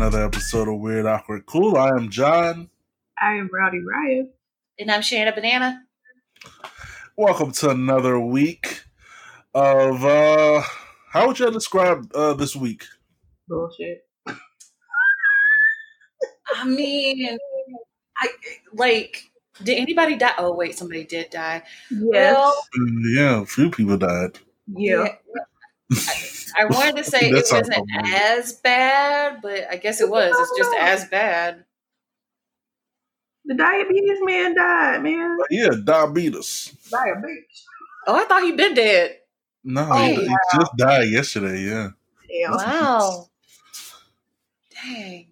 another episode of Weird, Awkward, Cool. I am John. I am Rowdy Ryan. And I'm Shanna Banana. Welcome to another week of, uh, how would you describe uh, this week? Bullshit. I mean, I like. Did anybody die? Oh wait, somebody did die. Yes. Well, Yeah, a few people died. yeah. I wanted to say it wasn't as bad, but I guess it was. It's just as bad. The diabetes man died, man. Yeah, diabetes. Diabetes. Oh, I thought he'd been dead. No, Oh, he, he just died yesterday, yeah. Damn. Wow. Dang.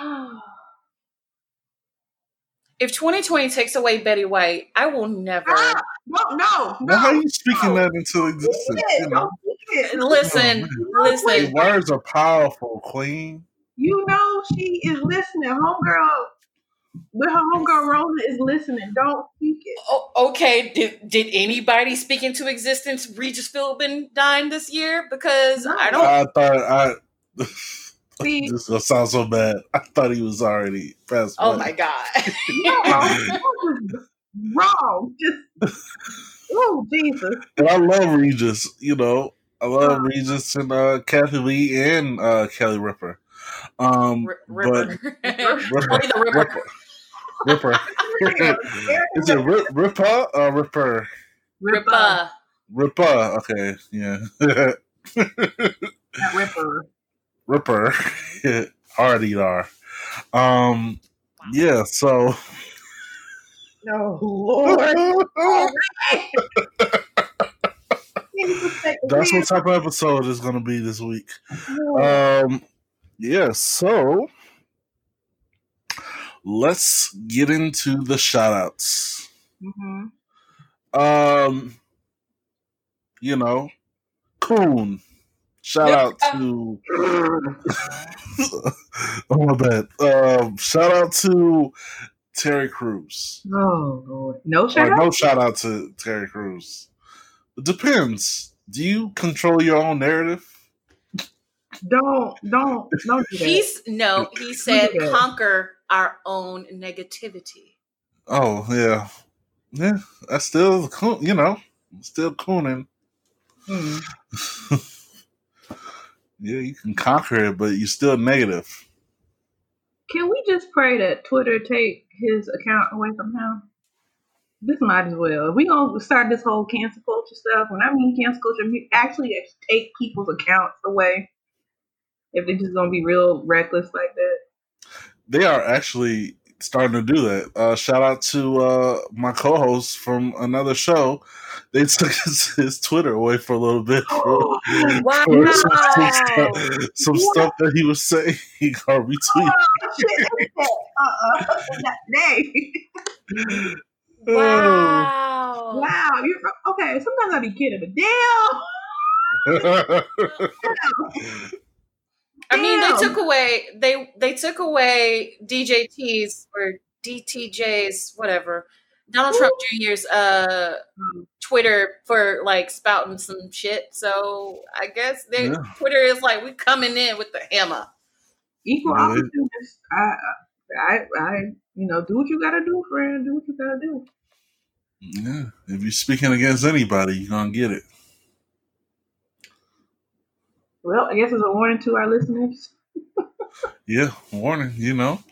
If 2020 takes away Betty White, I will never Ah, no, no, Well, how are you speaking that into existence? You know, listen. Listen. words are powerful, Queen. You know she is listening. Homegirl, But her homegirl Rona is listening. Don't speak it. Oh, okay. Did did anybody speak into existence Regis Philbin dying this year? Because I don't. I thought I. See, this is gonna sound so bad. I thought he was already passed Oh away. my god. no, wrong. Just, oh Jesus. And I love Regis. You know, I love Oh. Regis and uh, Kathie Lee and uh, Kelly Ripper. Um, R- but Ripper. Ripper, the Ripper. Ripper, Ripper. Is it Rip, Ripper or Ripper? Ripper. Ripper. Okay, yeah. Ripper. Ripper. Hard ER. Um, yeah. So. No, Lord. That's what type of episode is going to be this week. Um, yeah, so let's get into the shout outs. hmm Um, you know, Coon. Shout out to oh my bad. Um, shout out to Terry Crews. Oh Lord. No shout out? no shout out to Terry Crews. It depends. Do you control your own narrative? Don't don't don't do. He's no, he said conquer our own negativity. Oh yeah, yeah. I still. You know, still cooning. Hmm. Yeah, you can conquer it, but you're still negative. Can we just pray that Twitter take his account away from him? This might as well. If we gonna start this whole cancel culture stuff. When I mean cancel culture, we actually take people's accounts away. If they're just gonna be real reckless like that. They are actually starting to do that. Uh, shout out to uh, my co-host from another show. They took his, his Twitter away for a little bit. For, Wow. for some, some stuff, some stuff that he was saying or retweet. Oh shit! Uh-uh. Not today. Wow. wow. You okay? Sometimes I be kidding, but damn. I mean, they took away they they took away DJT's or DTJ's whatever Donald Trump Jr.'s uh Twitter for like spouting some shit. So I guess they, Yeah. Twitter is like we coming in with the hammer. Equal Yeah. opportunities. I, I, I, you know, do what you gotta do, friend. Do what you gotta do. yeah, if you're speaking against anybody, you're gonna get it. Well, I guess it's a warning to our listeners. Yeah, warning. You know,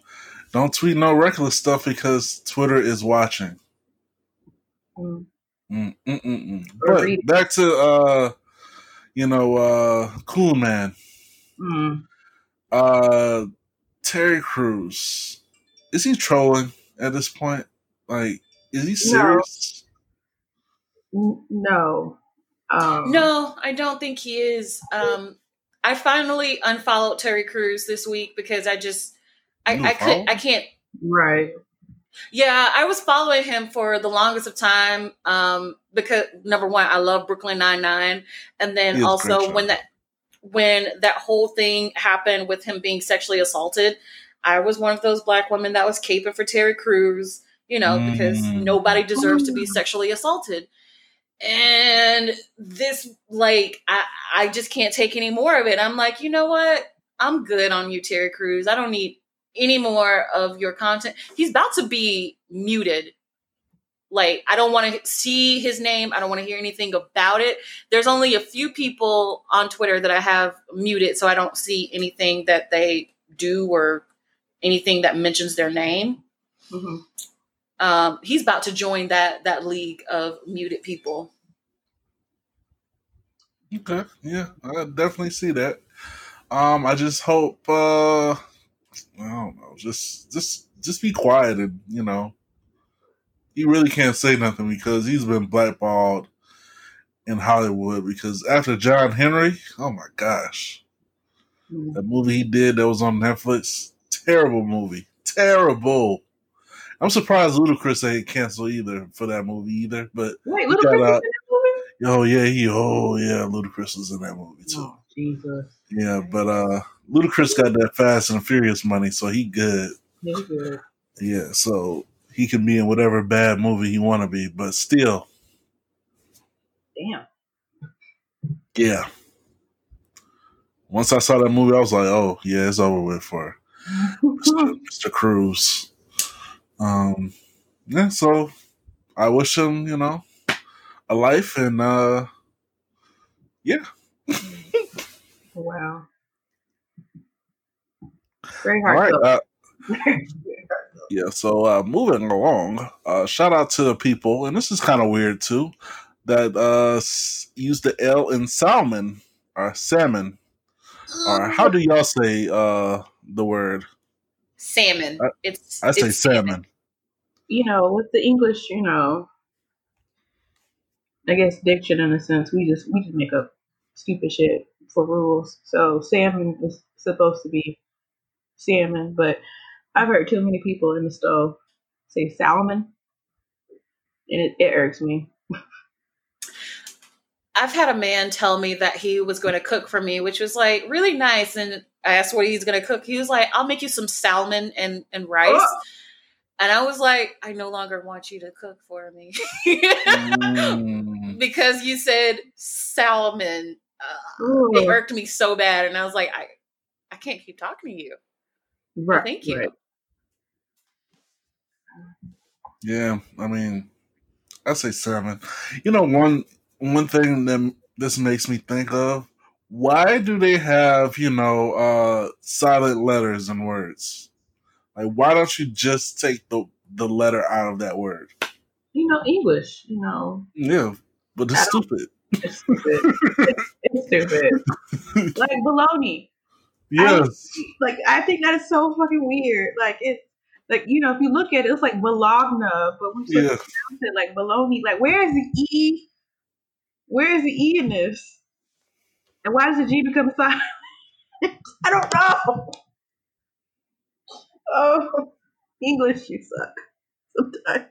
don't tweet no reckless stuff because Twitter is watching. Mm. Mm, mm, mm, But back to uh, you know, uh, cool man, uh, Terry Crews. Is he trolling at this point? Like, is he serious? N- No. Um, No, I don't think he is. Um, I finally unfollowed Terry Crews this week because I just I, I could I can't Right. Yeah, I was following him for the longest of time um, because number one, I love Brooklyn Nine Nine, and then He is a great also when that when that whole thing happened with him being sexually assaulted, I was one of those black women that was caping for Terry Crews, you know, because Mm. nobody deserves to be sexually assaulted. And this, like, I, I just can't take any more of it. I'm like, you know what? I'm good on you, Terry Crews. I don't need any more of your content. He's about to be muted. Like, I don't want to see his name. I don't want to hear anything about it. There's only a few people on Twitter that I have muted, so I don't see anything that they do or anything that mentions their name. hmm Um, he's about to join that that league of muted people. Okay, yeah, I definitely see that. Um, I just hope uh I don't know, just just just be quiet and you know he really can't say nothing because he's been blackballed in Hollywood because after John Henry, oh my gosh. Mhm. That movie he did that was on Netflix, terrible movie. Terrible. I'm surprised Ludacris ain't canceled either for that movie either, but Wait, he Little got Chris is in that movie? Oh yeah, he oh yeah, Ludacris was in that movie too. Oh, Jesus. Yeah, but uh Ludacris got that Fast and Furious money, so he good. He's good. Yeah, so he can be in whatever bad movie he want to be, but still, Damn. yeah. Once I saw that movie, I was like, "Oh yeah, it's over with for Mr. Mr. Crews." Um, yeah. So I wish him, you know, a life, and uh, yeah. wow. Very All right. hard. Uh, Yeah, so uh, moving along, uh, shout out to the people, and this is kind of weird too, that uh, s- use the L in salmon or salmon, or how do y'all say uh, the word? Salmon. I- it's I say it's salmon. you know, with the English, you know, I guess diction in a sense, we just we just make up stupid shit for rules. So salmon is supposed to be salmon, but I've heard too many people in the stove say salmon, and it, it irks me. I've had a man tell me that he was going to cook for me, which was like really nice. And I asked what he's going to cook. He was like, "I'll make you some salmon and and rice." Oh. And I was like, "I no longer want you to cook for me Mm, because you said salmon." Uh, it irked me so bad, and I was like, "I I can't keep talking to you." No, Right, thank you. right. Yeah, I mean, I say salmon. You know, one one thing that this makes me think of: why do they have you know uh, silent letters and words? Like, why don't you just take the the letter out of that word? You know, English. You know, Yeah, but it's stupid. it's stupid. it's, it's stupid. Like baloney. Yes. like I think that is so fucking weird. Like it, like you know, if you look at it, it's like Bologna, but we Yeah. it like baloney. Like where is the e? Where is the e in this? And why does the g become silent? I don't know. Oh, English, you suck sometimes.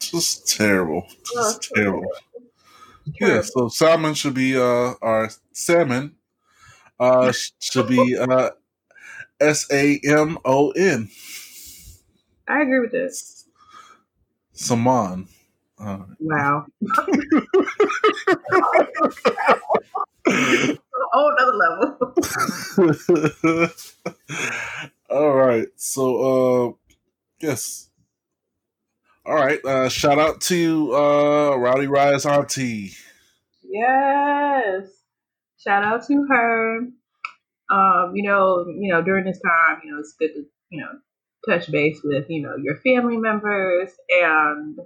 Just terrible. Oh, Just terrible. Yeah, so salmon should be uh our salmon uh should be uh S A M O N. I agree with this. Saman. Uh, Wow. Oh, another level. All right. So uh yes. All right. Uh shout out to uh Rowdy Rise Auntie. Yes. Shout out to her. Um, you know, you know, during this time, you know, it's good to, you know, touch base with, you know, your family members and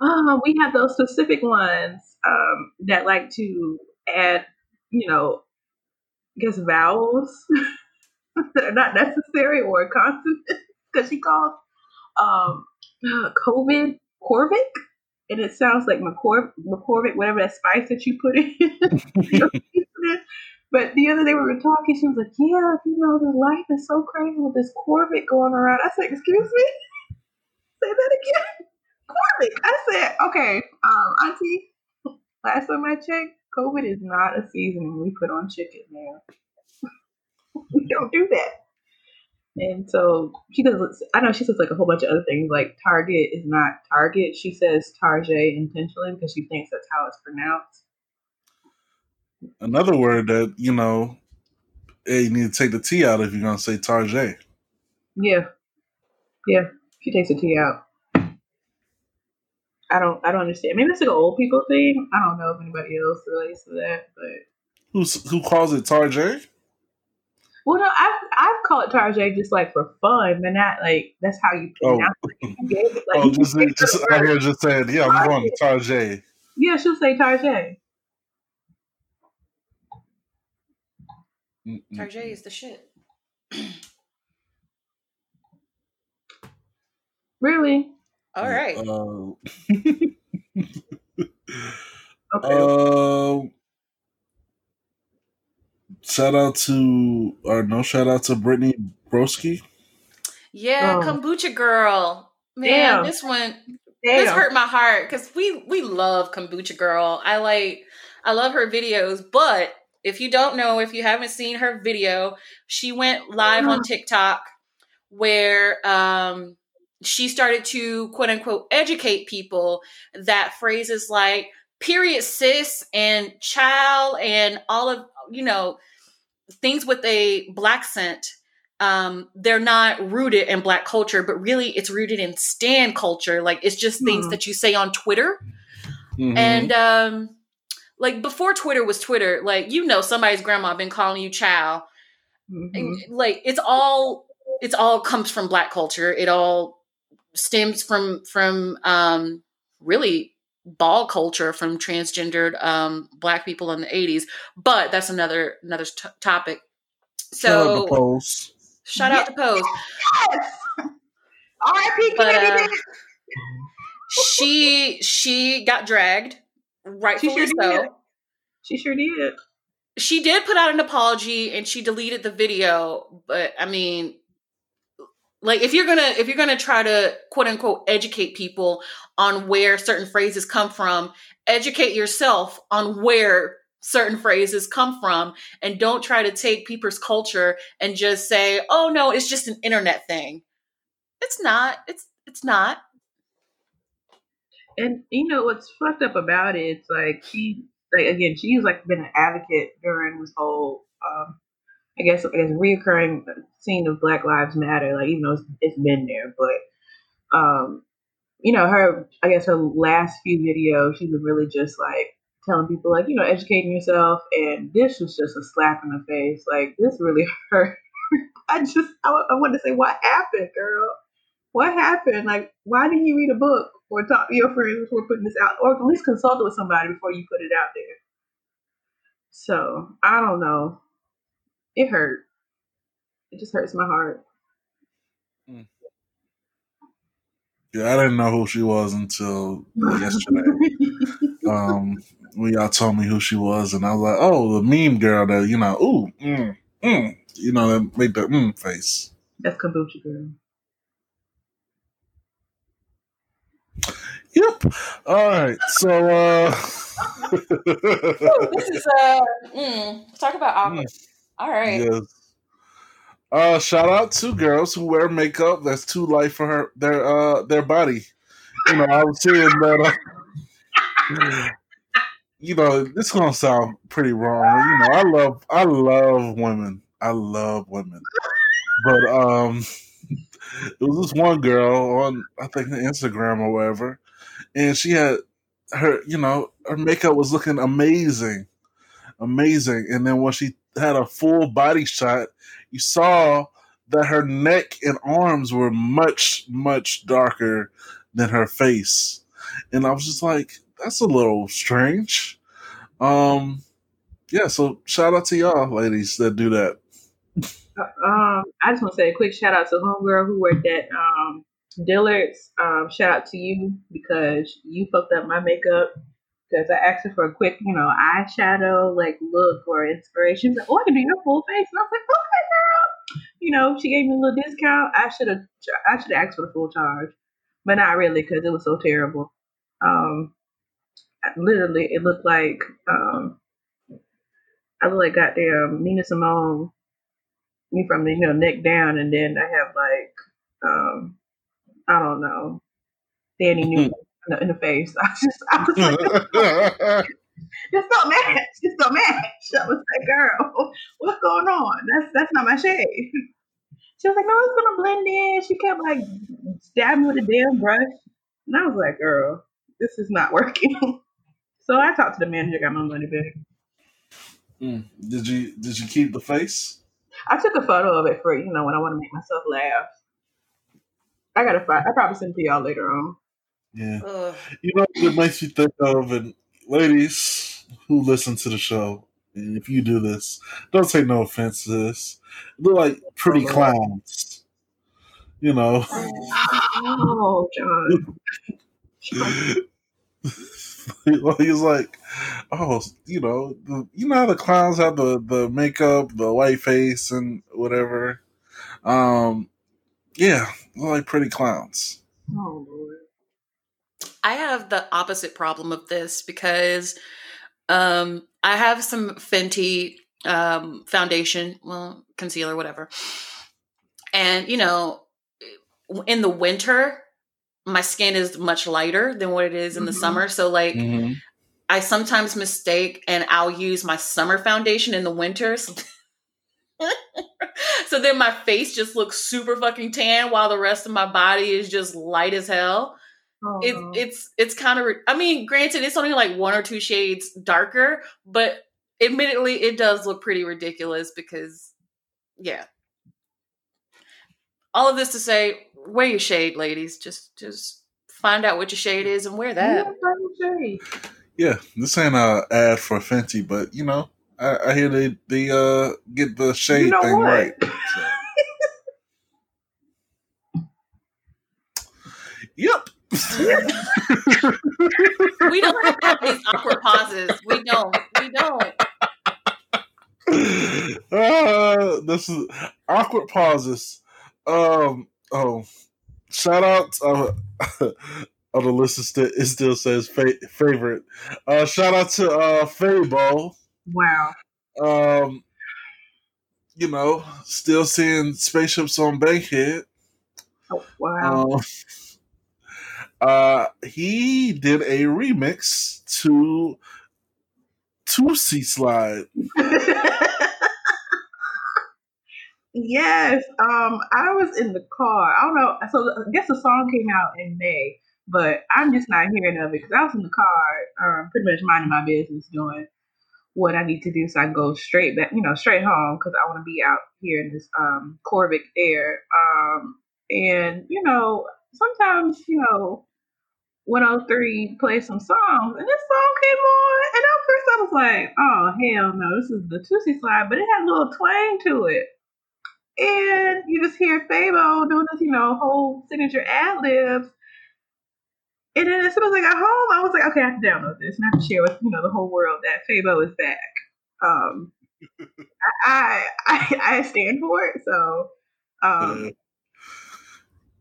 uh, we have those specific ones um, that like to add, you know, I guess vowels that are not necessary or consonants because she called um, uh, COVID Corvic, and it sounds like McCor- McCormick, whatever that spice that you put in. But the other day we were talking, she was like, "Yeah, you know, this life is so crazy with this Corvic going around." I said, "Excuse me, say that again." Corvic. I said, "Okay, um, Auntie, last time I checked, COVID is not a seasoning we put on chicken, man. we don't do that." And so she does. I know she says like a whole bunch of other things, like Target is not Target. She says Target intentionally because she thinks that's how it's pronounced. Another word that, you know, hey, you need to take the T out if you're gonna say Tarjay. Yeah, yeah. She takes the T out. I don't. I don't understand. Maybe it's like an old people thing. I don't know if anybody else relates to that, but Who's who calls it Tarjay? well, no, I've I've called it Tarjay just like for fun, but not like that's how you Oh. pronounce gave it, like, oh, just just out here just saying, yeah, I'm going to Tarjay. Yeah, she'll say Tarjay. Mm-mm. Tarjay is the shit. Really? All right. Uh, Okay. Um, shout out to or no shout out to Brittany Broski. yeah, Oh. kombucha girl. Man, Damn. this one this hurt my heart because we we love kombucha girl. I like I love her videos, but if you don't know, if you haven't seen her video, she went live on TikTok where um she started to quote unquote educate people that phrases like period sis and child and all of you know things with a black scent um they're not rooted in black culture but really it's rooted in stan culture like it's just things Hmm. that you say on twitter Mhm. and um like before twitter was twitter like you know somebody's grandma been calling you child Mhm. like it's all it's all comes from black culture. It all stems from from um really ball culture from transgendered um black people in the 80s but that's another another t- topic. So shout out to pose. Yes. R.I.P. but uh, she she got dragged rightfully sure so did. she sure did. she did put out an apology and she deleted the video but i mean like if you're gonna if you're gonna try to quote unquote educate people on where certain phrases come from educate yourself on where certain phrases come from and don't try to take people's culture and just say oh no it's just an internet thing it's not it's it's not And you know what's fucked up about it? It's like she, like again, she's like been an advocate during this whole, um, I guess, I guess reoccurring scene of Black Lives Matter. Like even though it's, it's been there, but um, you know, her, I guess her last few videos, she's been really just like telling people like, you know, educating yourself. And this was just a slap in the face. Like this really hurt. I just, I, I wanted to say, what happened, girl? What happened? Like, why didn't you read a book or talk to your friends before putting this out, or at least consult with somebody before you put it out there? So I don't know. It hurt. It just hurts my heart. Yeah, I didn't know who she was until yesterday. um, when y'all told me who she was, and I was like, "Oh, the meme girl that you know, ooh, mm, mm, you know, that made the mm face." That's kombucha girl. Yep. All right. So, uh, this is uh mm, talk about awkward all right yes. Uh, shout out to girls who wear makeup that's too light for her their uh their body. You know, I was saying that. Uh, you know, this gonna sound pretty wrong. You know, I love I love women. I love women, but um, it was this one girl on I think the Instagram or whatever, and she had her you know her makeup was looking amazing, amazing, and then when she had a full body shot, you saw that her neck and arms were much much darker than her face, and I was just like, that's a little strange. Um, yeah. So shout out to y'all, ladies that do that. Um, I just want to say a quick shout out to homegirl who worked at um Dillard's. Um, shout out to you because you fucked up my makeup. Because I asked her for a quick, you know, eyeshadow like look or inspiration. "Oh, I can do your full face," and I was like, "Okay, girl." You know, she gave me a little discount. I should have, I should have asked for the full charge, but not really because it was so terrible. Um, literally, it looked like um, I look like goddamn Nina Simone me from the you know neck down, and then I have like um I don't know Danny Newman in, the, in the face. I just I was like, this don't match. This don't match. I was like, girl, what's going on? That's that's not my shade. She was like, no, it's gonna blend in. She kept like stabbing with a damn brush. And I was like, girl, this is not working. so I talked to the manager, got my money back. Mm. Did you did you keep the face? I took a photo of it for, you know, when I want to make myself laugh. I gotta find I probably send it to y'all later on. Yeah. Ugh. You know what it makes you think of, and ladies who listen to the show, and if you do this, don't take no offense to this. Look like pretty clowns. You know. Oh, John. He's like, oh, you know, the, you know how the clowns have the the makeup, the white face, and whatever. Um, yeah, like pretty clowns. Oh, Lord. I have the opposite problem of this because um, I have some Fenty um, foundation, well, concealer, whatever. And, you know, in the winter, my skin is much lighter than what it is in the Mhm. summer. So, like, Mm-hmm. I sometimes mistake and I'll use my summer foundation in the winter. So, so then my face just looks super fucking tan while the rest of my body is just light as hell. Oh, it, it's it's kind of i mean granted it's only like one or two shades darker but admittedly it does look pretty ridiculous because yeah. All of this to say wear your shade ladies. Just just find out what your shade is and wear that. Yeah, Yeah, this ain't a ad for Fenty, but you know, I, I hear they they uh get the shade You know thing what? right. So. yep. we don't have these awkward pauses we don't we don't uh, this is awkward pauses. Um. Oh, shout out. Uh, on the list, it still, it still says fa- favorite. Uh, shout out to uh, Fabo. Wow. Um, you know, still seeing spaceships on Bankhead. Oh, wow. Um, uh, he did a remix to Toosie Slide. yes. Um, I was in the car. I don't know. So I guess the song came out in May, but I'm just not hearing of it because I was in the car, um, pretty much minding my business, doing what I need to do, so I go straight back, you know, straight home because I want to be out here in this um Corvic air. Um, and you know, sometimes you know. 103 play some songs and this song came on and at first I was like, oh hell no, this is the Toosie Slide, but it had a little twang to it. And you just hear Fabo doing this, you know, whole signature ad libs. And then as soon as I got home, I was like, okay, I have to download this and I have to share with, you know, the whole world that Fabo is back. Um I I I stand for it, so um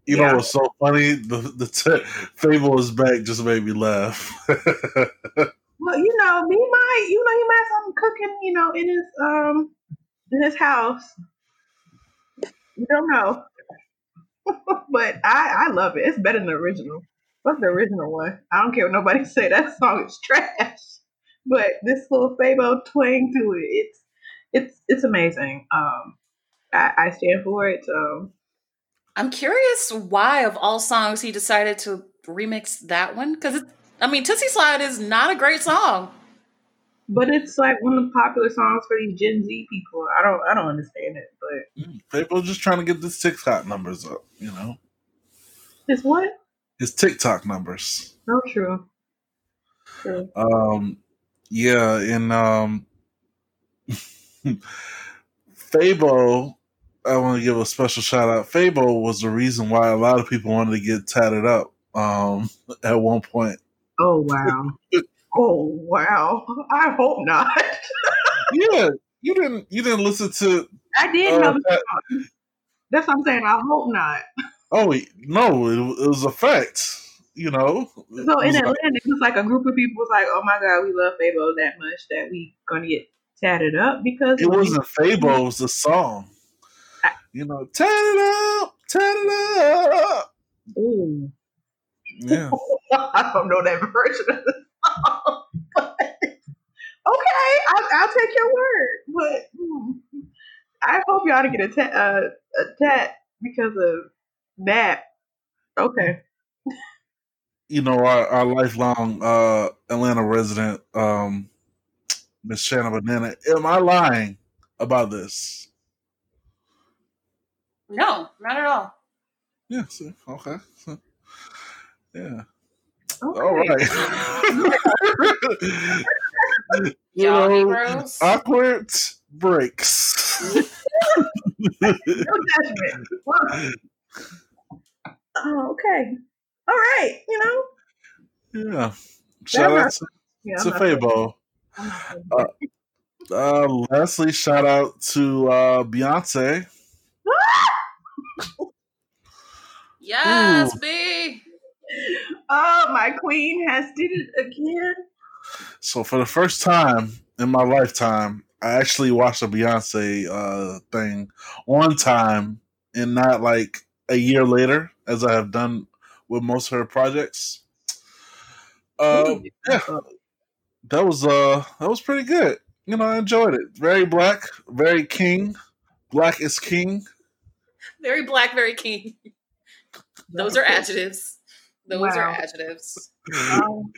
you yeah. know what's so funny? The the t- Fabo is back just made me laugh. Well, you know, me might, you know, he might have something cooking, you know, in his um in his house. You don't know. but I I love it. It's better than the original. What's the original one? I don't care what nobody say. That song is trash. But this little Fabo twang to it, it's it's it's amazing. Um, I, I stand for it. Um, i'm curious why of all songs he decided to remix that one because i mean Toosie Slide is not a great song but it's like one of the popular songs for these Gen Z people. I don't I don't understand it, but Fabo just trying to get this TikTok numbers up. You know, it's what? His TikTok numbers. No true. True. Um, yeah, and um, Fabo, I want to give a special shout out. Fabo was the reason why a lot of people wanted to get tatted up. Um, at one point, Oh wow. oh wow. I hope not. yeah, you didn't you didn't listen to. I did Uh, That's what I'm saying. I hope not. Oh no, it, it was a fact. You know, So in was like- Atlanta, it was like a group of people was like, "Oh my God, we love Fabo that much that we gonna get tatted up because it wasn't Fabo, it was the song. I- You know, tat it up, tat it up. Ooh. Yeah. I don't know that version of the song. Okay, I'll, I'll take your word, but hmm, I hope y'all to get a ta- uh, a tat because of that. Okay. You know, our, our lifelong uh, Atlanta resident, um, Miss Shanna Banana. Am I lying about this? No, not at all. Yeah. See, okay. Yeah. Okay. All right. you know, Negroes. awkward breaks. No judgment. Well, oh, okay. All right. You know. yeah. Shout out to, Yeah. to I'm not- Fabo. I'm not- Uh, lastly, shout out to uh, Beyonce. Yes, Ooh. B. Oh, my queen has did it again. So for the first time in my lifetime, I actually watched a Beyonce uh, thing on time and not like a year later, as I have done with most of her projects. Uh, yeah, that was uh that was pretty good. You know, I enjoyed it. Very black, very king. Black is king. Very black, very king. Those are adjectives. Those are adjectives. Um,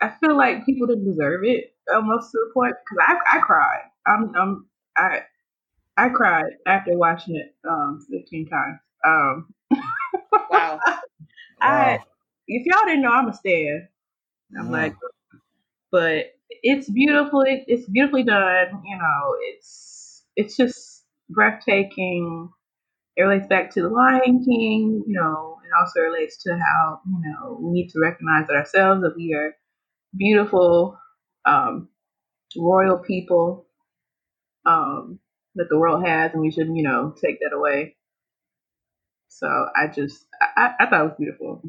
I feel like people didn't deserve it almost to the point because I I cried. I'm I'm I I cried after watching it um 15 times. Um, Wow. I Wow. if y'all didn't know, I'm a stan. I'm Yeah. like, but it's beautiful. It, it's beautifully done. You know, it's it's just breathtaking. It relates back to the Lion King. You know, it also relates to how you know we need to recognize it ourselves that we are beautiful, um, royal people um, that the world has, and we shouldn't you know take that away. So I just I, I thought it was beautiful.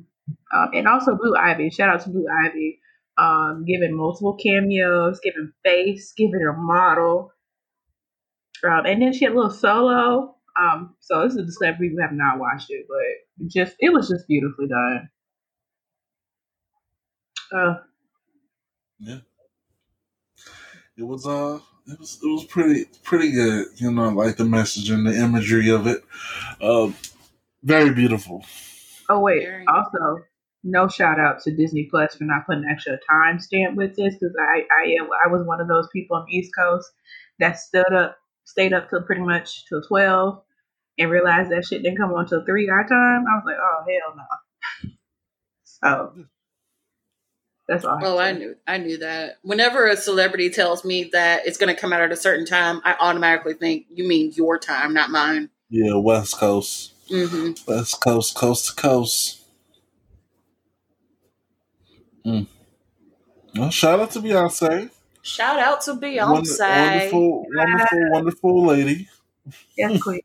Um, and also Blue Ivy. Shout out to Blue Ivy. Um, giving multiple cameos, giving face, giving a model. Um, and then she had a little solo. Um, so this is a for people have not watched it, but just it was just beautifully done. Uh, yeah. It was uh it was it was pretty pretty good. You know, like the message and the imagery of it. Uh, very beautiful. oh wait, Very- also no shout out to Disney Plus for not putting extra timestamp with this because I I am I was one of those people on the East Coast that stood up stayed up till pretty much till twelve and realized that shit didn't come on till three our time. I was like, oh hell no. So that's all. Oh, I knew I knew that. Whenever a celebrity tells me that it's going to come out at a certain time, I automatically think you mean your time, not mine. Yeah, West Coast. Hmm West Coast, coast to coast. Mm. Well, shout out to Beyonce. Shout out to Beyonce. wonderful, wonderful, wonderful lady. Queen.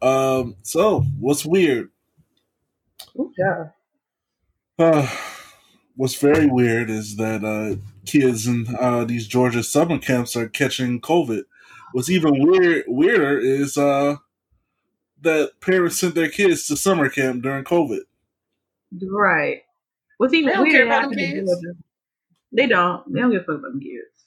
Um, so what's weird? Ooh, yeah. Uh, what's very weird is that uh, kids in uh, these Georgia summer camps are catching COVID. What's even weird weirder is uh, that parents sent their kids to summer camp during COVID. Right. What's even They don't weird care about happened them kids. They don't. They don't give a fuck about them kids.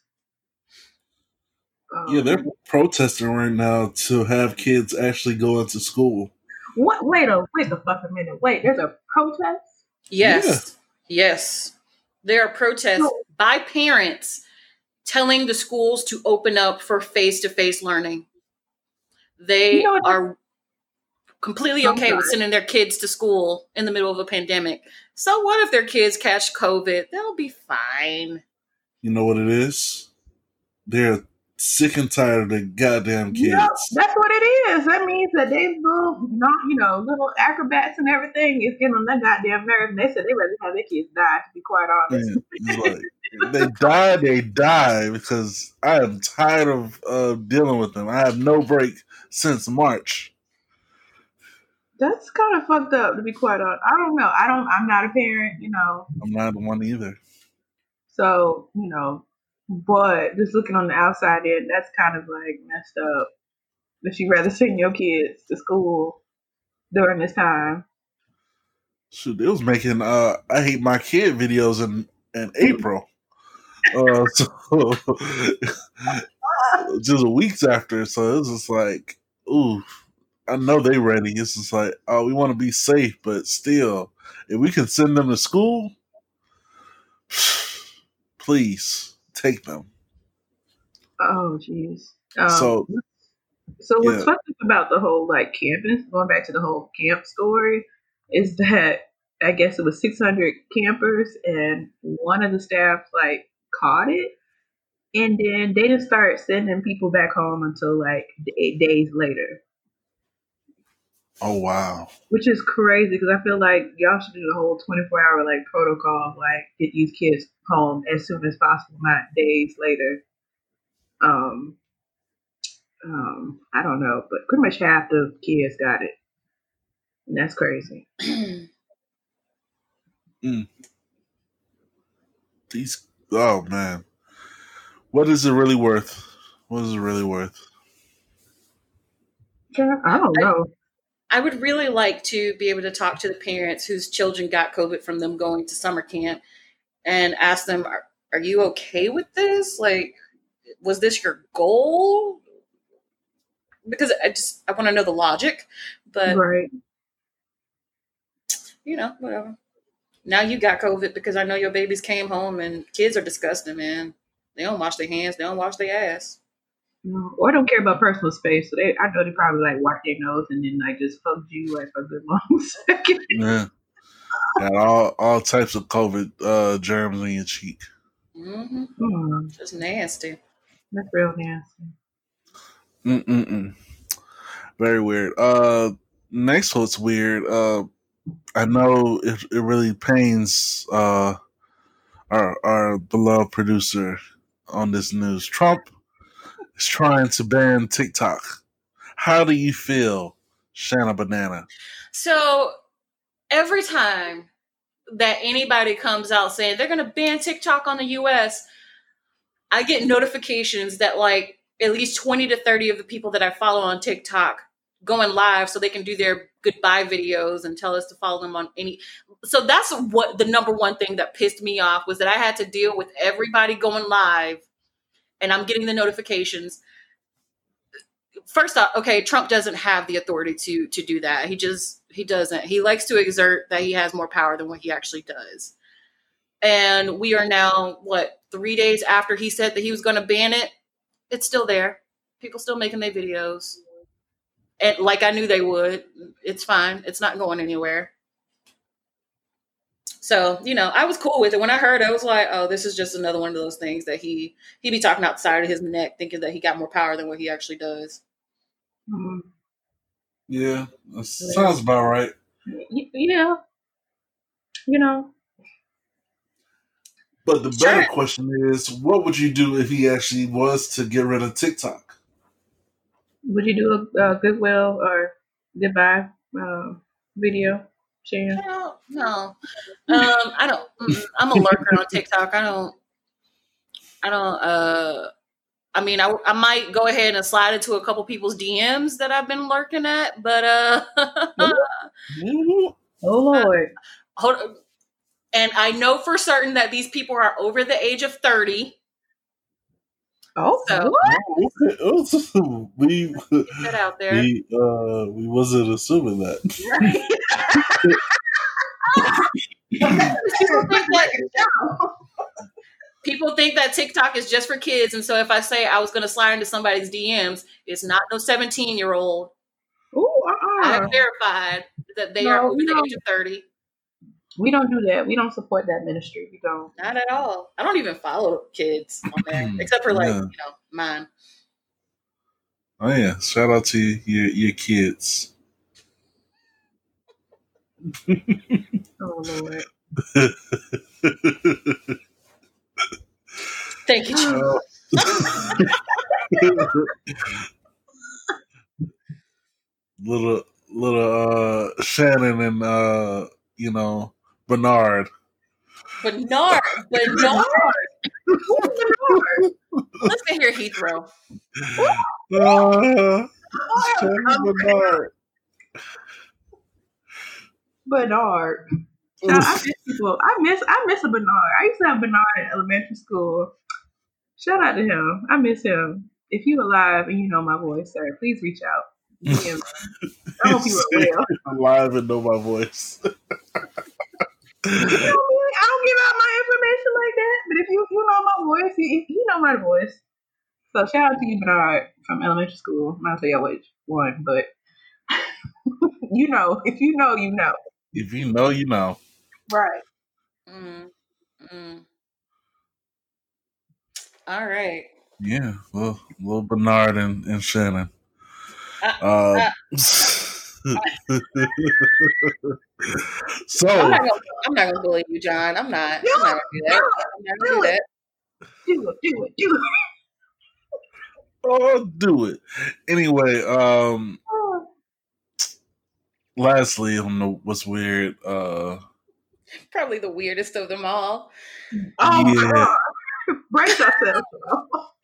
Um, Yeah, they're protesting right now to have kids actually go into school. What? Wait a wait the fuck a minute. Wait, there's a protest. Yes. Yes. There are protests No. by parents telling the schools to open up for face to face learning. They You know what- are completely okay with sending their kids to school in the middle of a pandemic. So what if their kids catch COVID? They'll be fine. You know what it is? They're sick and tired of the goddamn kids. Yeah, that's what it is. That means that they little, not you know, little acrobats and everything is getting on that goddamn nerves. And they said they rather have their kids die. To be quite honest. It's like, they die, they die because I am tired of uh, dealing with them. I have no break since March. That's kind of fucked up. To be quite honest, I don't know. I don't. I'm not a parent. You know. I'm not the one either. So, you know, but just looking on the outside end, that's kind of like messed up. That you rather send your kids to school during this time. Shoot, they was making uh, I hate my kid videos in in April. uh, so just weeks after, so it's just like, ooh, I know they ready. It's just like, oh, we want to be safe, but still, if we can send them to school, please take them. Oh, jeez. Um, So So what's Yeah. funny about the whole like campus, going back to the whole camp story, is that I guess it was 600 campers and one of the staff like caught it, and then they just started sending people back home until like eight days later, oh wow, which is crazy because I feel like y'all should do the whole 24 hour like protocol of like get these kids home as soon as possible, not days later. Um, um, I don't know, but pretty much half the kids got it. And that's crazy. Mm. These. Oh man, what is it really worth? What is it really worth? Yeah, I don't know. I would really like to be able to talk to the parents whose children got COVID from them going to summer camp and ask them, are, are you okay with this? Like, was this your goal? Because I just, I want to know the logic, but right. you know, whatever. Now you got COVID because I know your babies came home and kids are disgusting, man. They don't wash their hands, they don't wash their ass. No, or don't care about personal space. So they, I know they probably like wipe their nose and then like just hugged you like for a good long second. Yeah, got all all types of COVID uh, germs in your cheek. hmm Hmm, Just nasty. that's real nasty. Mm-mm-mm. Very weird. Uh, next what's weird. Uh, I know it, it really pains uh our our beloved producer on this news. Trump is trying to ban TikTok. How do you feel, Shanna Banana? So every time that anybody comes out saying they're going to ban TikTok on the US, I get notifications that like at least 20 to 30 of the people that I follow on TikTok going live so they can do their goodbye videos and tell us to follow them on any so that's what the number one thing that pissed me off was that I had to deal with everybody going live and I'm getting the notifications first off, okay, Trump doesn't have the authority to to do that. He just he doesn't. He likes to exert that he has more power than what he actually does. And we are now what three days after he said that he was going to ban it. It's still there. People still making their videos, and like I knew they would. It's fine. It's not going anywhere. So you know, I was cool with it. When I heard, it, I was like, "Oh, this is just another one of those things that he he be talking outside of his neck, thinking that he got more power than what he actually does." Hmm. Yeah, that sounds about right. Yeah, you know, But the better Sure. question is, what would you do if he actually was to get rid of TikTok? would you do a, a goodwill or goodbye uh, video? No, no. Um, I don't. mm, I'm a lurker on TikTok. I don't. I don't. Uh, I mean, I, I might go ahead and slide into a couple people's DMs that I've been lurking at, but uh, Oh Lord. hold. And I know for certain that these people are over the age of thirty. Oh, So- we Get that out there. we uh we wasn't assuming that. People think that people think that TikTok is just for kids, and so if I say I was going to slide into somebody's DMs, it's not no 17 year old. Ooh, I uh-uh. have verified that they No, are over we the age of 30. We don't do that. We don't support that ministry. We don't. Not at all. I don't even follow kids on there, except for like Yeah. you know mine. Oh yeah, shout out to your your kids. Oh Lord. Thank you. Joe. little little uh Shannon and uh you know Bernard. Bernard, Bernard. Listen here, Heathrow. Uh, Shannon Bernard. Bernard. Child, I miss people. I miss I miss a Bernard. I used to have Bernard in elementary school. Shout out to him. I miss him. If you alive and you know my voice, sir, please reach out. I hope you are well. Alive and know my voice. You know me, I don't give out my information like that. But if you if you know my voice, you, you know my voice. So shout out to you, Bernard, from elementary school. I'm not tell you which one, but you know. If you know, you know. if you know, you know. Right. Mm, mm. All right. Yeah, well, little Bernard and, and Shannon. Uh, Uh, so I'm not gonna. I'm not gonna bully you, John. I'm not. I'm not gonna do that. I'm not gonna do that. Do it, do it, do it. oh, do it anyway. Um, lastly, on the what's weird. Uh, Probably the weirdest of them all. Oh my Yeah. god. Brace yourself.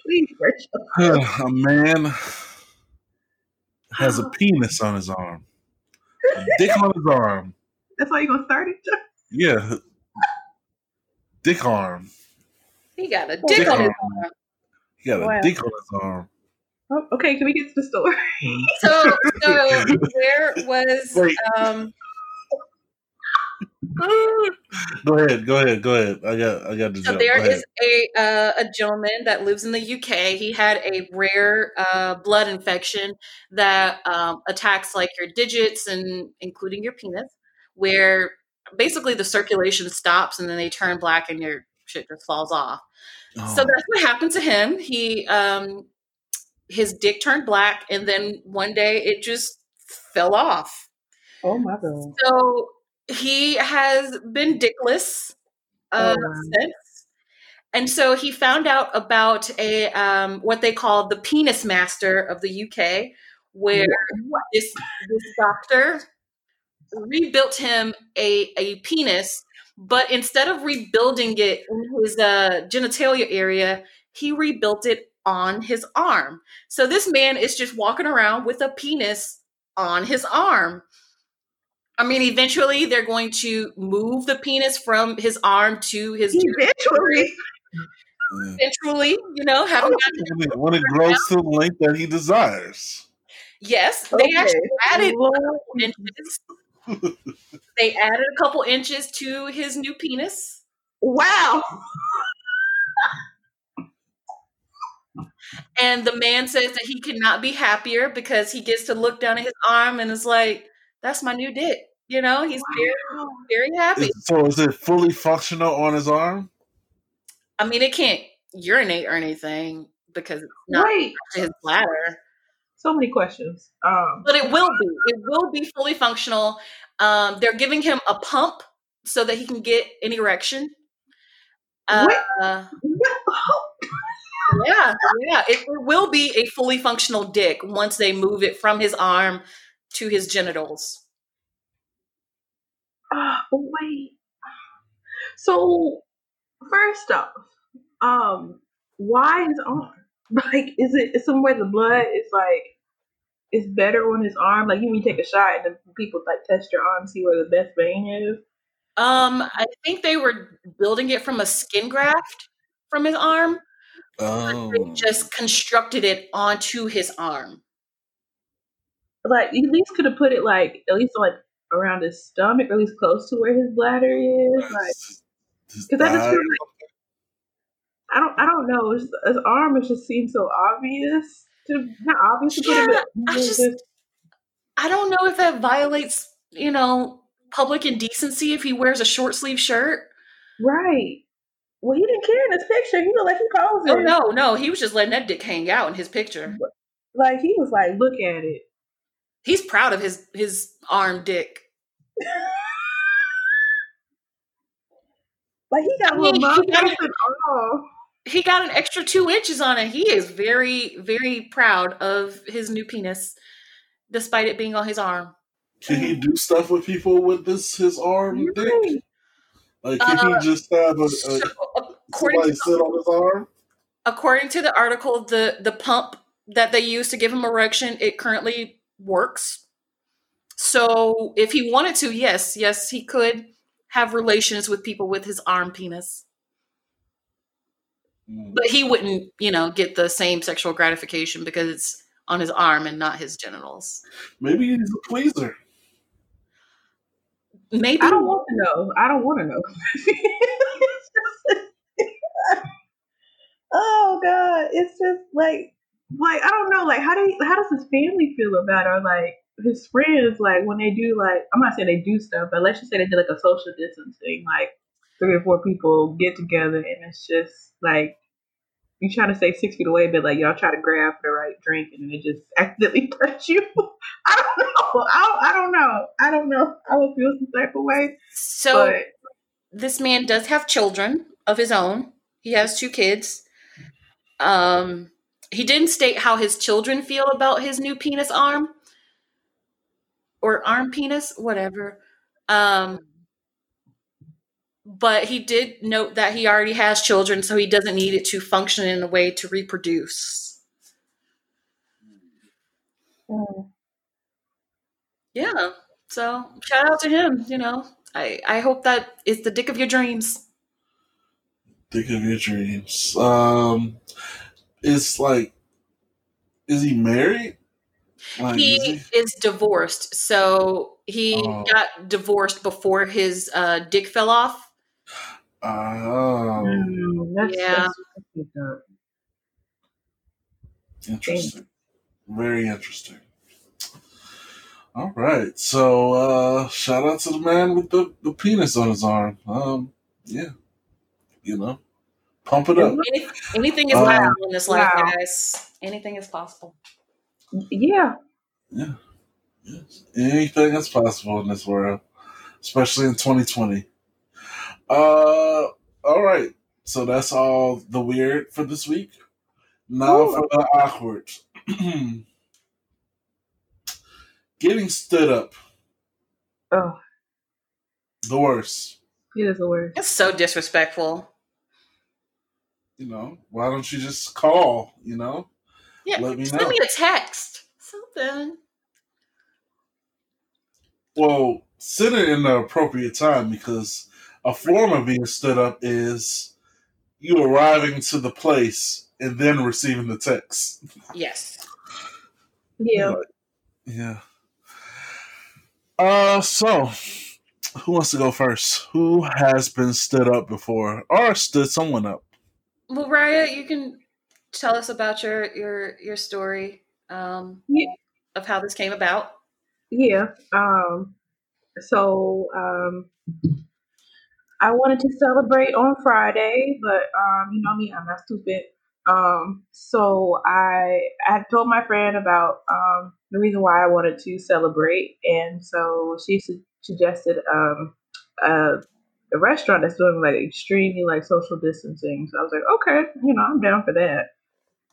Please brace yourself. a man has a penis on his arm, a dick on his arm. That's how you gonna start it? Yeah, dick arm. He got a dick on his arm. He got a Wow. dick on his arm. Oh, okay, can we get to the story? So, so there was Wait. um Go ahead, go ahead, go ahead. I got, I got the So joke. there Go is a uh, a gentleman that lives in the UK. He had a rare uh, blood infection that um, attacks like your digits and including your penis, where basically the circulation stops and then they turn black and your shit just falls off. So Oh, that's what happened to him. He um, his dick turned black and then one day it just fell off. Oh my god. So he has been dickless uh, Oh, wow. since. And so he found out about a um, what they call the penis master of the UK, where What? this this doctor rebuilt him a a penis, but instead of rebuilding it in his uh, genitalia area, he rebuilt it on his arm. So this man is just walking around with a penis on his arm. I mean, eventually they're going to move the penis from his arm to his Eventually. yeah. eventually, you know, haven't When it, grows to the length that he desires. yes, they Okay. actually added Lord. inches. they added a couple inches to his new penis. Wow. And the man says that he cannot be happier because he gets to look down at his arm and is like, that's my new dick. You know, he's very, very happy. So is it fully functional on his arm? I mean, it can't urinate or anything because it's not Wait. his bladder. So many questions. Um but it will be it will be fully functional um, they're giving him a pump so that he can get an erection uh, What? yeah yeah it, it will be a fully functional dick once they move it from his arm to his genitals Ah, wait. So first off, um, why his arm? Like, is it is somewhere the blood is like it's better on his arm? Like, you mean take a shot and then people like test your arm, see where the best vein is? um i think they were building it from a skin graft from his arm Oh, they just constructed it onto his arm Like, you at least could have put it like at least like around his stomach, or at least close to where his bladder is. Like, because I just feel like I don't I don't know. His, his arm it just seems so obvious to not obvious to it, I just- I don't know if that violates, you know, public indecency if he wears a short sleeve shirt. right. Well, he didn't care in his picture. He looked like he posed. Oh no, no, he was just letting that dick hang out in his picture. Like he was like, look at it. He's proud of his his arm dick. Like he got I a little mean, he got and all. He got an extra two inches on it. He is very, very proud of his new penis, despite it being on his arm. Can he do stuff with people with this his arm dick? Like, can Uh, he just have a, a So, according somebody to, sit on his arm? according to the article, the the pump that they use to give him erection, it currently works. So if he wanted to, yes, yes, he could have relations with people with his arm penis. Mm. But he wouldn't, you know, get the same sexual gratification because it's on his arm and not his genitals. Maybe he's a pleaser. Maybe I don't want to know. I don't want to know. oh God, it's just like, like I don't know. Like, how do you, how does his family feel about it? Or like his friends, like when they do like I'm not saying they do stuff, but let's just say they do like a social distancing, like three or four people get together, and it's just like you trying to stay six feet away, but like y'all try to grab for the right drink, and it just accidentally touch you. I don't know. I don't, I don't know. I don't know. I would feel some type of way, so. but this man does have children of his own. He has two kids. Um, he didn't state how his children feel about his new penis arm or arm penis, whatever. Um, but he did note that he already has children, so he doesn't need it to function in a way to reproduce. mm, Yeah. So shout out to him. You know, I I hope that it's the dick of your dreams. Dick of your dreams. Um, it's like, is he married? Like, he is he? is divorced so he Oh. got divorced before his uh, dick fell off Oh, that's, Yeah. that's, that's fucked up. interesting. Very interesting. All right. So, uh, shout out to the man with the, the penis on his arm. Um, yeah. You know, pump it up. Any, anything is Um, possible in this life wow. guys anything is possible Yeah, Yeah. Yes. Anything is possible in this world, especially in 2020. Uh, all right. So that's all the weird for this week. Now Ooh. for the awkward. Getting stood up, oh, the worst. it is the worst. it's so disrespectful You know, why don't you just call? You know, yeah Let me send know. me a text something well, send it in the appropriate time because a form of being stood up is you arriving to the place and then receiving the text. yes Yeah, Yeah. Uh, so who wants to go first? Who has been stood up before or stood someone up? Well raya you can tell us about your your your story um Yeah. of how this came about yeah. Um, so um, I wanted to celebrate on Friday, but um, you know me, I'm not stupid. Um, so I I told my friend about um the reason why I wanted to celebrate, and so she su- suggested um a, a restaurant that's doing like extremely like social distancing. So I was like, okay, you know, I'm down for that.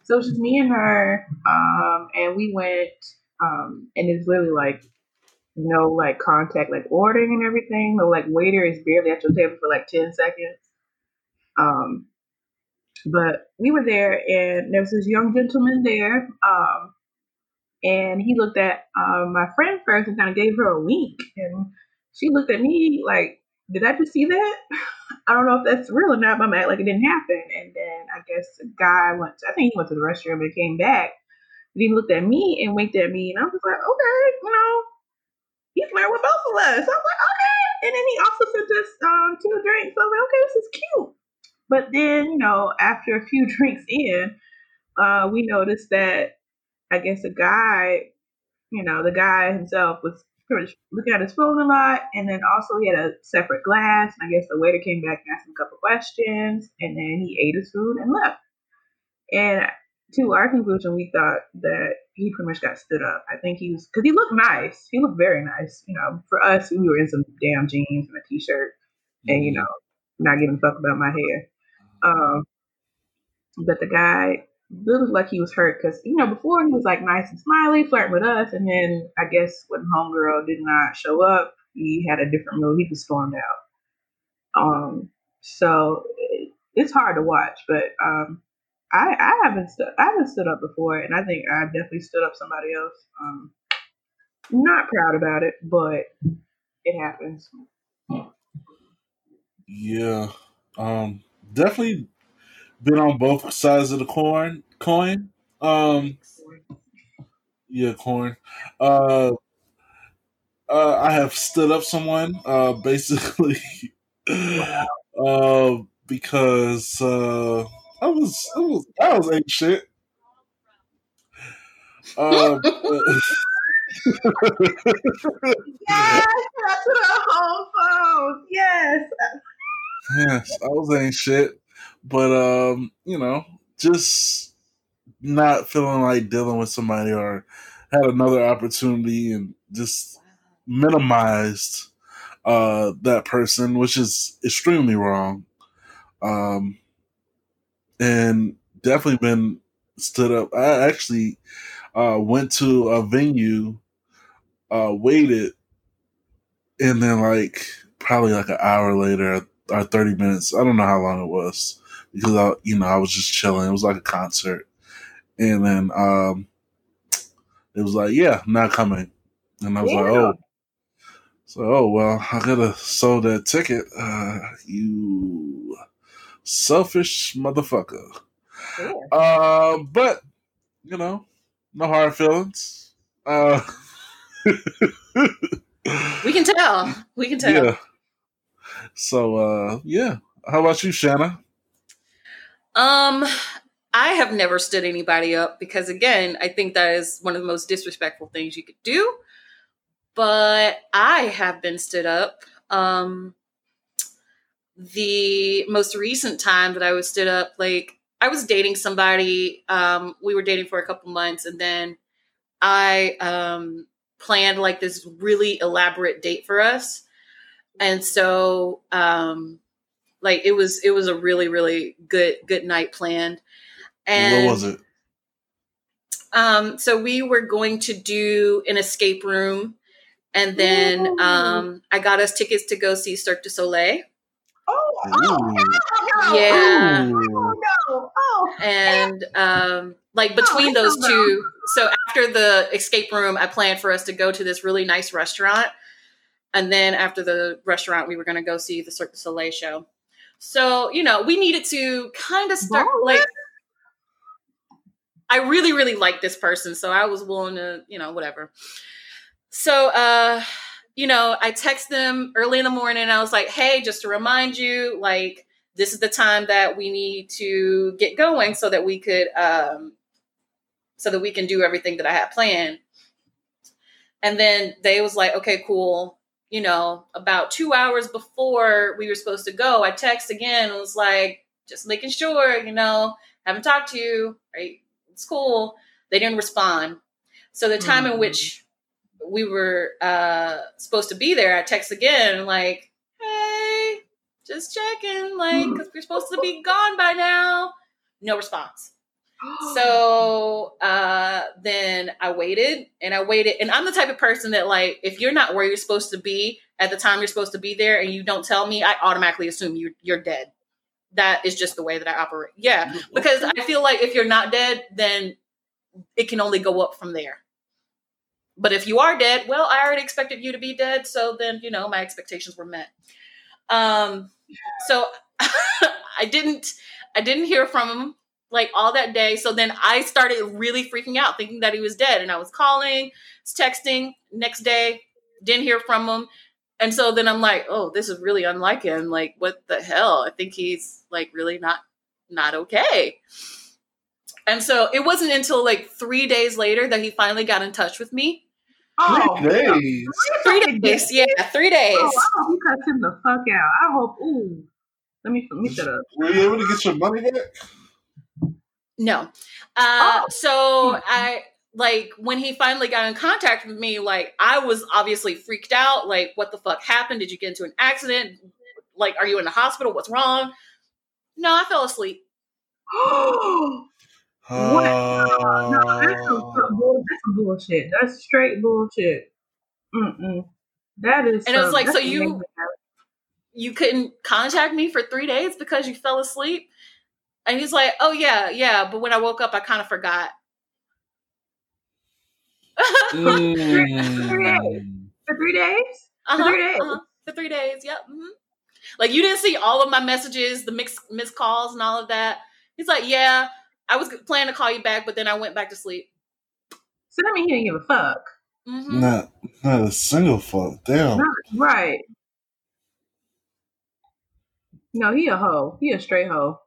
So it's just me and her, um, and we went, um, and it's really like no like contact, like ordering and everything. The like waiter is barely at your table for like ten seconds. Um, but we were there, and there was this young gentleman there, um, and he looked at um, my friend first and kind of gave her a wink, and she looked at me like, "Did I just see that?" I don't know if that's real or not, but I'm act like it didn't happen. And then I guess the guy went. To, I think he went to the restroom and came back. But he looked at me and winked at me, and I was like, "Okay, you know." He's flirting with both of us. I was like, okay. And then he also sent us um, two drinks. I was like, okay, this is cute. But then, you know, after a few drinks in, uh, we noticed that I guess the guy, you know, the guy himself was pretty much looking at his phone a lot. And then also he had a separate glass. And I guess the waiter came back and asked him a couple questions. And then he ate his food and left. And to our conclusion, we thought that he pretty much got stood up. I think he was, because he looked nice. He looked very nice. You know, for us, we were in some damn jeans and a t shirt and, you know, not giving a fuck about my hair. Um, but the guy looked like he was hurt because, you know, before he was like nice and smiley, flirting with us. And then I guess when Homegirl did not show up, he had a different mood. He just stormed out. Um, so it, it's hard to watch, but um, I, I haven't stood I haven't stood up before, and I think I've definitely stood up somebody else. Um, not proud about it, but it happens. Yeah. Um definitely been on both sides of the coin coin. Um yeah, corn. Uh uh I have stood up someone uh basically uh because uh I was I was I was ain't shit. Uh, Yes, that's the whole phone. Yes. yes, I was ain't shit. But um, you know, just not feeling like dealing with somebody or had another opportunity and just minimized uh that person, which is extremely wrong. Um and definitely been stood up. I actually uh went to a venue, uh waited and then like probably like an hour later or 30 minutes, I don't know how long it was because I you know, I was just chilling. It was like a concert. And then um it was like, yeah, not coming. And I was like, oh. So, oh, well, I could have sold that ticket. Uh, you selfish motherfucker. Yeah. Uh, but, you know, no hard feelings. Uh, We can tell. We can tell. Yeah. So, uh, yeah. How about you, Shanna? Um, I have never stood anybody up because, again, I think that is one of the most disrespectful things you could do. But I have been stood up. Um, the most recent time that I was stood up, like I was dating somebody. Um, we were dating for a couple months, and then I um, planned like this really elaborate date for us, and so um, like it was it was a really really good good night planned. And what was it? um, so we were going to do an escape room, and then Ooh. um, I got us tickets to go see Cirque du Soleil. Oh, oh, Ooh. no. Yeah. Oh, no. Oh. and um like between I those know two so after the escape room i planned for us to go to this really nice restaurant and then after the restaurant we were going to go see the cirque du soleil show so you know we needed to kind of start like i really really like this person so i was willing to you know whatever so uh you know i text them early in the morning i was like hey just to remind you like this is the time that we need to get going so that we could um so that we can do everything that I had planned. And then they was like, okay, cool. You know, about two hours before we were supposed to go, I text again and was like, just making sure, you know, haven't talked to you, right? It's cool. They didn't respond. So the time in Mhm. which we were uh supposed to be there, I text again, like, hey, just checking, like, because we're supposed to be gone by now. No response. So uh, then I waited and I waited. And I'm the type of person that, like, if you're not where you're supposed to be at the time you're supposed to be there and you don't tell me, I automatically assume you're, you're dead. That is just the way that I operate. Yeah. Because I feel like if you're not dead, then it can only go up from there. But if you are dead, well, I already expected you to be dead. So then, you know, my expectations were met. Um, so I didn't, I didn't hear from him like all that day. So then I started really freaking out, thinking that he was dead. And I was calling, was texting. Next day, didn't hear from him. And so then I'm like, oh, this is really unlike him. Like, what the hell? I think he's like really not not okay. And so it wasn't until like three days later that he finally got in touch with me. Oh, Three days. Three days, yeah, three days. Oh, I hope you cut him the fuck out. I hope. Ooh, let me let me shut up. Were you able to get your money back? No. Uh, Oh. So I like when he finally got in contact with me, like I was obviously freaked out. Like, what the fuck happened? Did you get into an accident? Like, are you in the hospital? What's wrong? No, I fell asleep. What? no, that's some Uh, that's bullshit. That's straight bullshit. Mm-mm. That is. And it was like, so you- amazing. You couldn't contact me for three days because you fell asleep. And he's like, "Oh yeah, yeah." But when I woke up, I kind of forgot. mm. for three days. Uh-huh, three days? uh-huh, for three days. Yep. mhm. Like you didn't see all of my messages, the mixed missed calls and all of that. He's like, yeah, I was planning to call you back, but then I went back to sleep. So that means he didn't give a fuck. hmm Not not a single fuck. Damn. Not- right. No, he a hoe. He a straight hoe.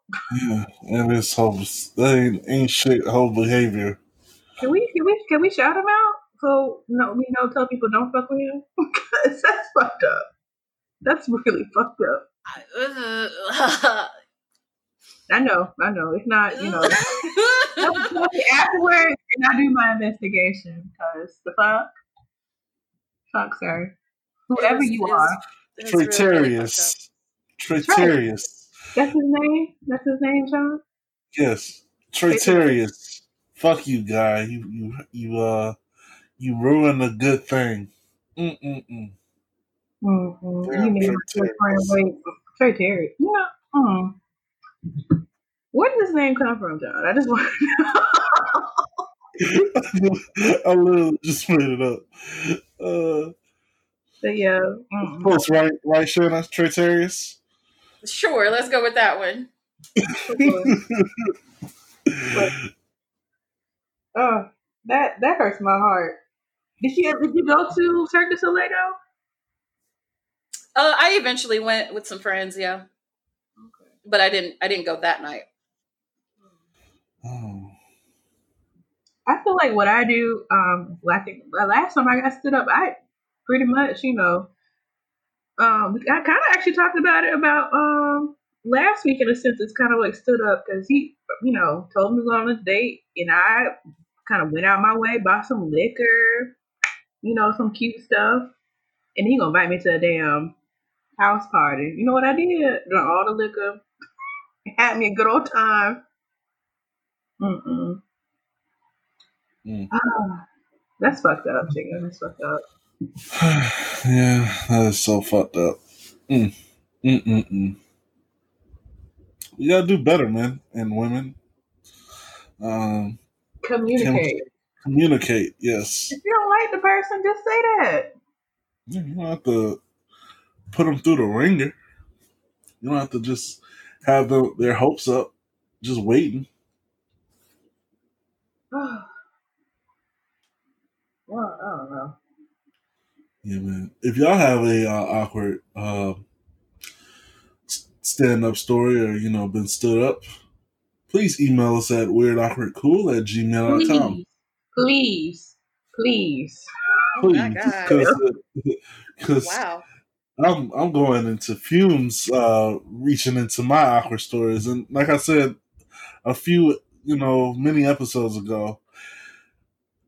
Yeah, and it's whole that ain't ain't shit whole behavior. Can we can we can we shout him out? So no, we know tell people don't fuck with him because that's fucked up. That's really fucked up. I know, I know. It's not, you know, afterwards, and I do my investigation because the fuck, fuck, sir, whoever It's- you it's- are, it's really, really fucked up. Tritarius. Tritarius. that's his name. That's his name, Sean. Yes. Tritarius. Fuck you, guy. You you you uh you ruined a good thing. Mm mm mm. Mm-hmm. Yeah, you made my Trey friend wait. Trey Yeah. Mm. Where did this name come from, John? I just want to know. I literally just made it up. Uh, but yeah. Mm. close, right? Right, Shanna? Tritarius? Sure, let's go with that one. Oh, that that hurts my heart. Did you did you go to Cirque du Soleil? Uh, I eventually went with some friends, yeah, okay. but I didn't. I didn't go that night. oh. I feel like what I do, um, like the last time I got stood up, I pretty much, you know, um, I kind of actually talked about it about um last week in a sense. It's kind of like stood up because he, you know, told me to go on a date, and I kind of went out my way, bought some liquor, you know, some cute stuff, and he gonna invite me to a damn house party. You know what I did? Drank all the liquor, had me a good old time. Mm-mm. Mm. Ah, that's fucked up, chicken. That's fucked up. yeah, that is so fucked up. Mm. Mm mm mm. We gotta do better, man, and women. Um, Communicate. communicate. Yes, If you don't like the person, just say that. Yeah, you don't have to put them through the ringer. You don't have to just have the, their hopes up, just waiting. well, I don't know. Yeah, man. If y'all have a uh, awkward uh, stand up story or you know been stood up, please email us at weirdawkwardcool at gmail.com. Please, please, please. Oh my god! Because Wow. I'm I'm going into fumes, uh, reaching into my awkward stories, and like I said, a few you know many episodes ago,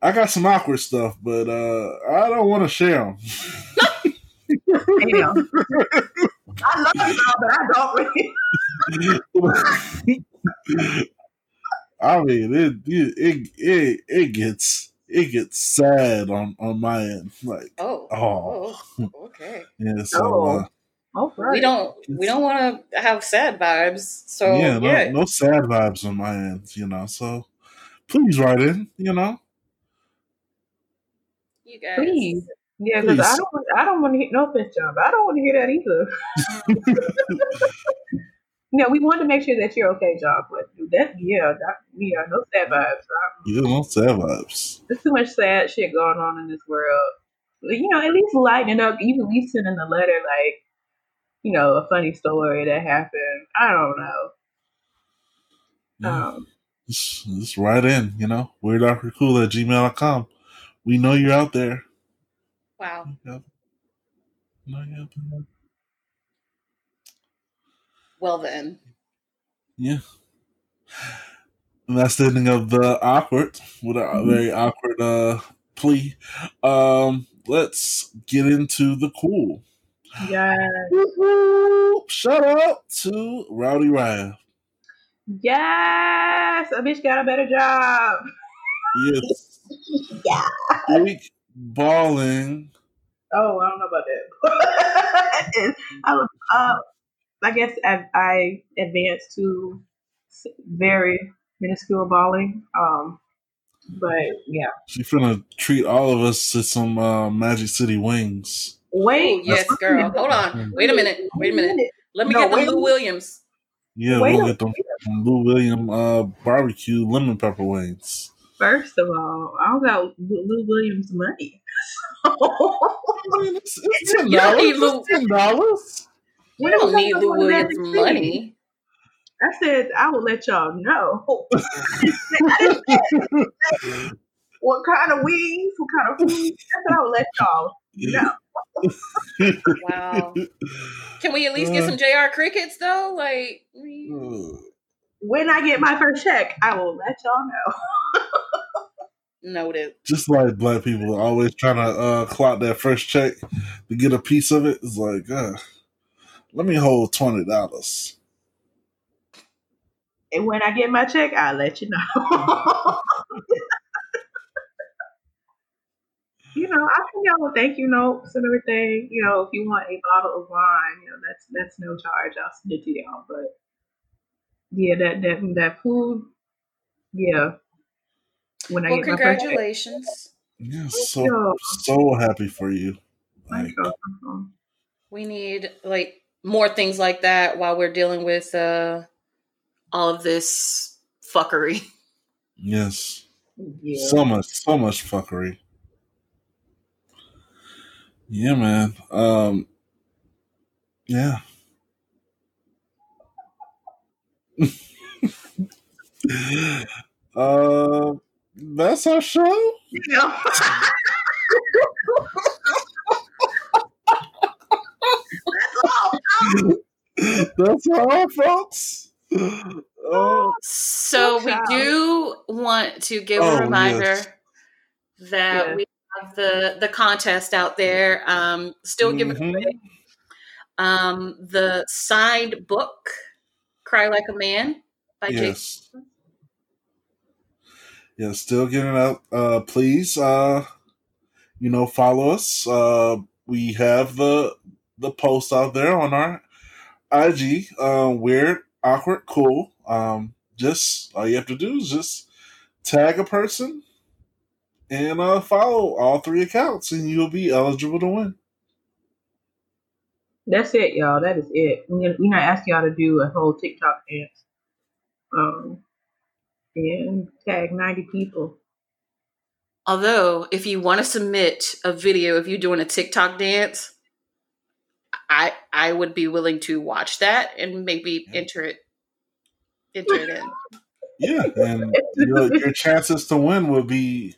I got some awkward stuff, but uh, I don't want to share them. Damn. I love you, all, but I don't really. I mean, it it it it, it gets it gets sad on on my end, like Oh. oh Oh. Okay. yeah. So Oh. uh. We don't. We don't want to have sad vibes. So yeah, yeah. no, no sad vibes on my end, you know. So please write in, you know. You guys. Please. Yeah, because I don't. want- I don't want to hear no offense, John, but I don't want to hear that either. no, we want to make sure that you're okay, John. But that, yeah, that, yeah, no sad vibes. Yeah, no sad vibes. There's too much sad shit going on in this world. You know, at least lighten up. You can at least send in a letter, like, you know, a funny story that happened. I don't know. Yeah. Um, just, just write in, you know, weirdawkwardcool at gmail.com. We know you're out there. Wow. Yep. Well then. Yeah. And that's the ending of the awkward with a Mhm. very awkward uh plea. Um let's get into the cool. yeah. Woo-hoo! Shout out to Rowdy Raya. Yes, a bitch got a better job. Yes. Yeah. Big balling. Oh, I don't know about that. It's- I, was, uh, I guess I, I advanced to very minuscule balling. Um, but yeah. She finna treat all of us to some uh, Magic City wings. Wait. Ooh, yes, girl. Hold on. Wait a minute. Wait a minute. Let me No, get the. Lou Williams. Yeah, Wait we'll a get them Lou William uh, barbecue lemon pepper wings. First of all, I don't got Lou Williams money. I mean, it's, it's ten You don't dollars. need Lou- ten dollars. You don't need Lou What does that Williams money. I said I will let y'all know. what kind of wings? What kind of food? That's what I will let y'all know. Wow. Can we at least get some JR crickets though? Like, we- When I get my first check, I will let y'all know. Noted. Just like black people are always trying to uh, clock that first check to get a piece of it. It's like, uh, let me hold twenty dollars. And when I get my check, I'll let you know. you know, I can y'all thank you notes and everything. You know, if you want a bottle of wine, you know, that's that's no charge. I'll send it to y'all. But yeah, that that that food, yeah. When I Well, get my congratulations. Yeah, so you. so happy for you. Like. We need like more things like that while we're dealing with uh all of this fuckery. yes, Yeah. so much, so much fuckery. Yeah, man. Um, yeah. uh, that's our show. Yeah. That's all. That's all, folks. Uh, So we do want to give Oh, a reminder yes. that Yeah. we have the the contest out there. Um, still giving Mhm. away um, the signed book, "Cry Like a Man" by Jason. Yeah, still getting out. Uh, please, uh, you know, follow us. Uh, we have the the post out there on our IG. Uh, weird, awkward, cool. Um, just all you have to do is just tag a person and uh, follow all three accounts, and you'll be eligible to win. That's it, y'all. That is it. We're not asking y'all to do a whole TikTok dance. Um, and tag 90 people. Although, if you want to submit a video of you doing a TikTok dance, I I would be willing to watch that and maybe Yeah. enter it enter it in. Yeah, and your, your chances to win will be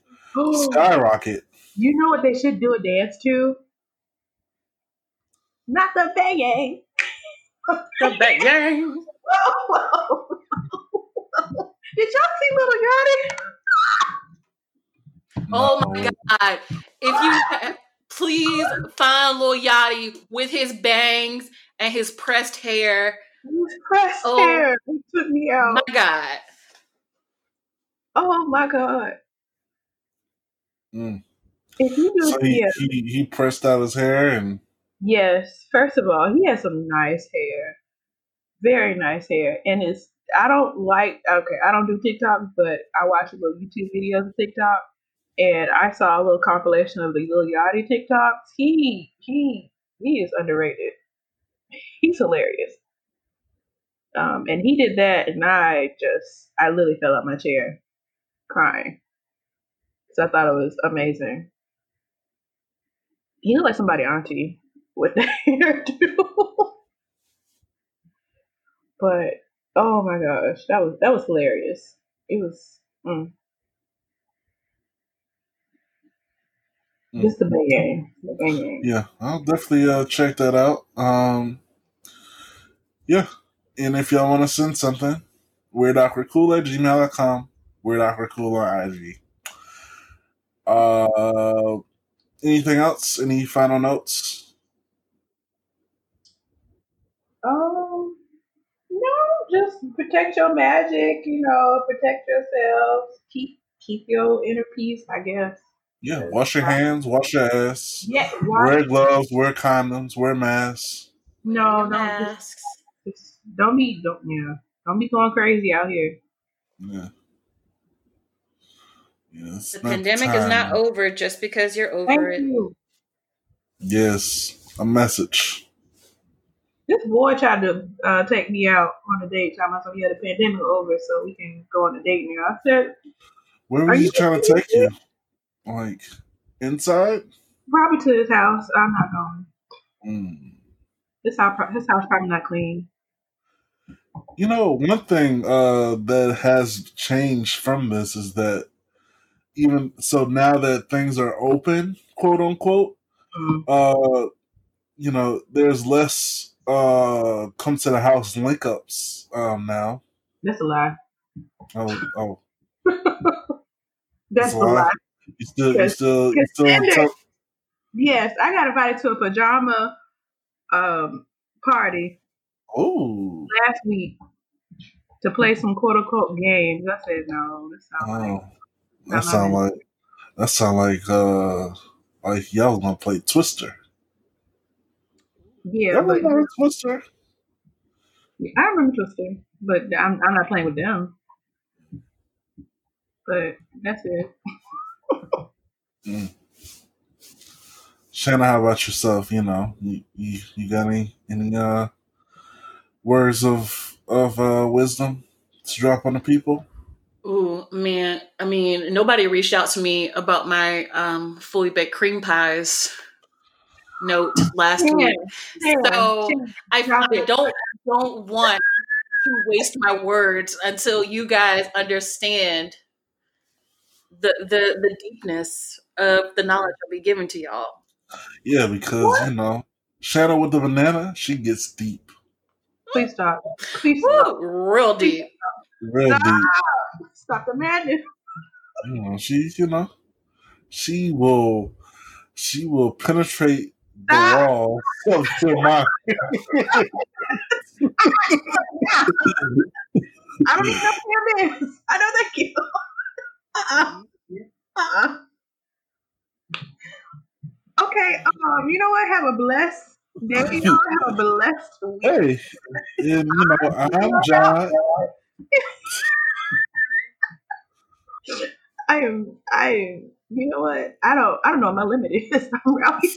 skyrocket. you know what they should do a dance to? Not the banging. The back gang. Did y'all see Lil Yachty? Oh my god! If you please find Lil Yachty with his bangs and his pressed hair, His pressed Oh. hair. It took me out. my god! Oh my god. Mm. If you do So he, yeah. he he pressed out his hair and Yes, first of all, he has some nice hair. Very nice hair. And it's I don't like okay, I don't do TikTok, but I watch a little YouTube videos of TikTok and I saw a little compilation of the Lil Yachty TikToks. He he he is underrated. He's hilarious. Um and he did that and I just I literally fell out my chair crying. So I thought it was amazing. He looked like somebody auntie with the hairdo. but oh my gosh, that was that was hilarious. It was mm. Mm. just the banging, the banging. yeah, I'll definitely uh, check that out. Um, yeah, and if y'all want to send something, weirdawkwardcool at gmail.com, weirdawkwardcool on IG. Uh, anything else? Any final notes? Um, no, just protect your magic. You know, protect yourselves. Keep keep your inner peace. I guess. Yeah, wash your hands, wash your ass, Yeah. wear gloves, wear condoms, wear masks. No, no. Just, masks. just don't be. Don't yeah. Don't be going crazy out here. Yeah. Yeah, The not pandemic is not over just because you're over Thank it. you. Yes, a message. This boy tried to uh, take me out on a date, talking about he had a pandemic over, so we can go on a date now. I said, Where Are you trying to take you? Like inside? probably to his house. I'm not going. Mm. His house, his house probably not clean. You know, one thing uh, that has changed from this is that even so now that things are open, quote unquote, Mm. uh, you know, there's less uh come to the house link ups um now. That's a lie. Oh, oh, That's That's a lie. lie. you still, you still, you still? Yes, I got invited to a pajama um, party Oh, last week to play some quote unquote games. I said no. That sounds like oh, that sound like that sound like uh like y'all gonna play Twister. Yeah, Y'all but remember Twister? I remember Twister, but I'm I'm not playing with them. But that's it. Shanna, how about yourself? You know, you, you, you got any any uh words of of uh wisdom to drop on the people? Ooh, man. I mean, nobody reached out to me about my um, fully baked cream pies note last week. So I, I don't don't want to waste my words until you guys understand the the the deepness of the knowledge I'll be giving to y'all. Yeah, because you know, Shadow with the banana, she gets deep, Please stop. Please stop. Woo, real deep. real deep. Stop the madness. You know, she, you know, she will, she will penetrate the wall your mind. I don't even know who him. I don't thank you. Uh-uh. Uh-uh. Okay, um, you know what? Have a blessed day. Y'all have a blessed week. Hey, you know, I'm John. I am. I am. You know what? I don't. I don't know what my limit is. I'm really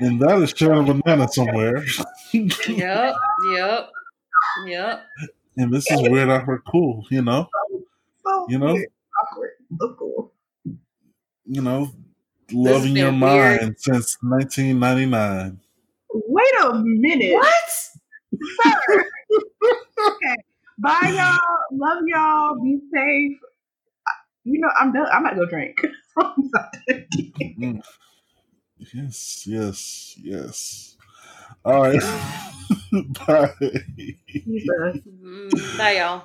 and that is Shanna Banana somewhere. Yep, yep, yep. and this is weird, awkward, cool. You know, so You know? weird, awkward. So cool. you know, loving your been weird. mind since 1999. Wait a minute. What? Sir. okay. Bye, y'all. Love y'all. Be safe. You know, I'm done. I'm about to go drink. I'm. Mm. Yes, yes, yes. All right. Bye. Mm, Bye, y'all.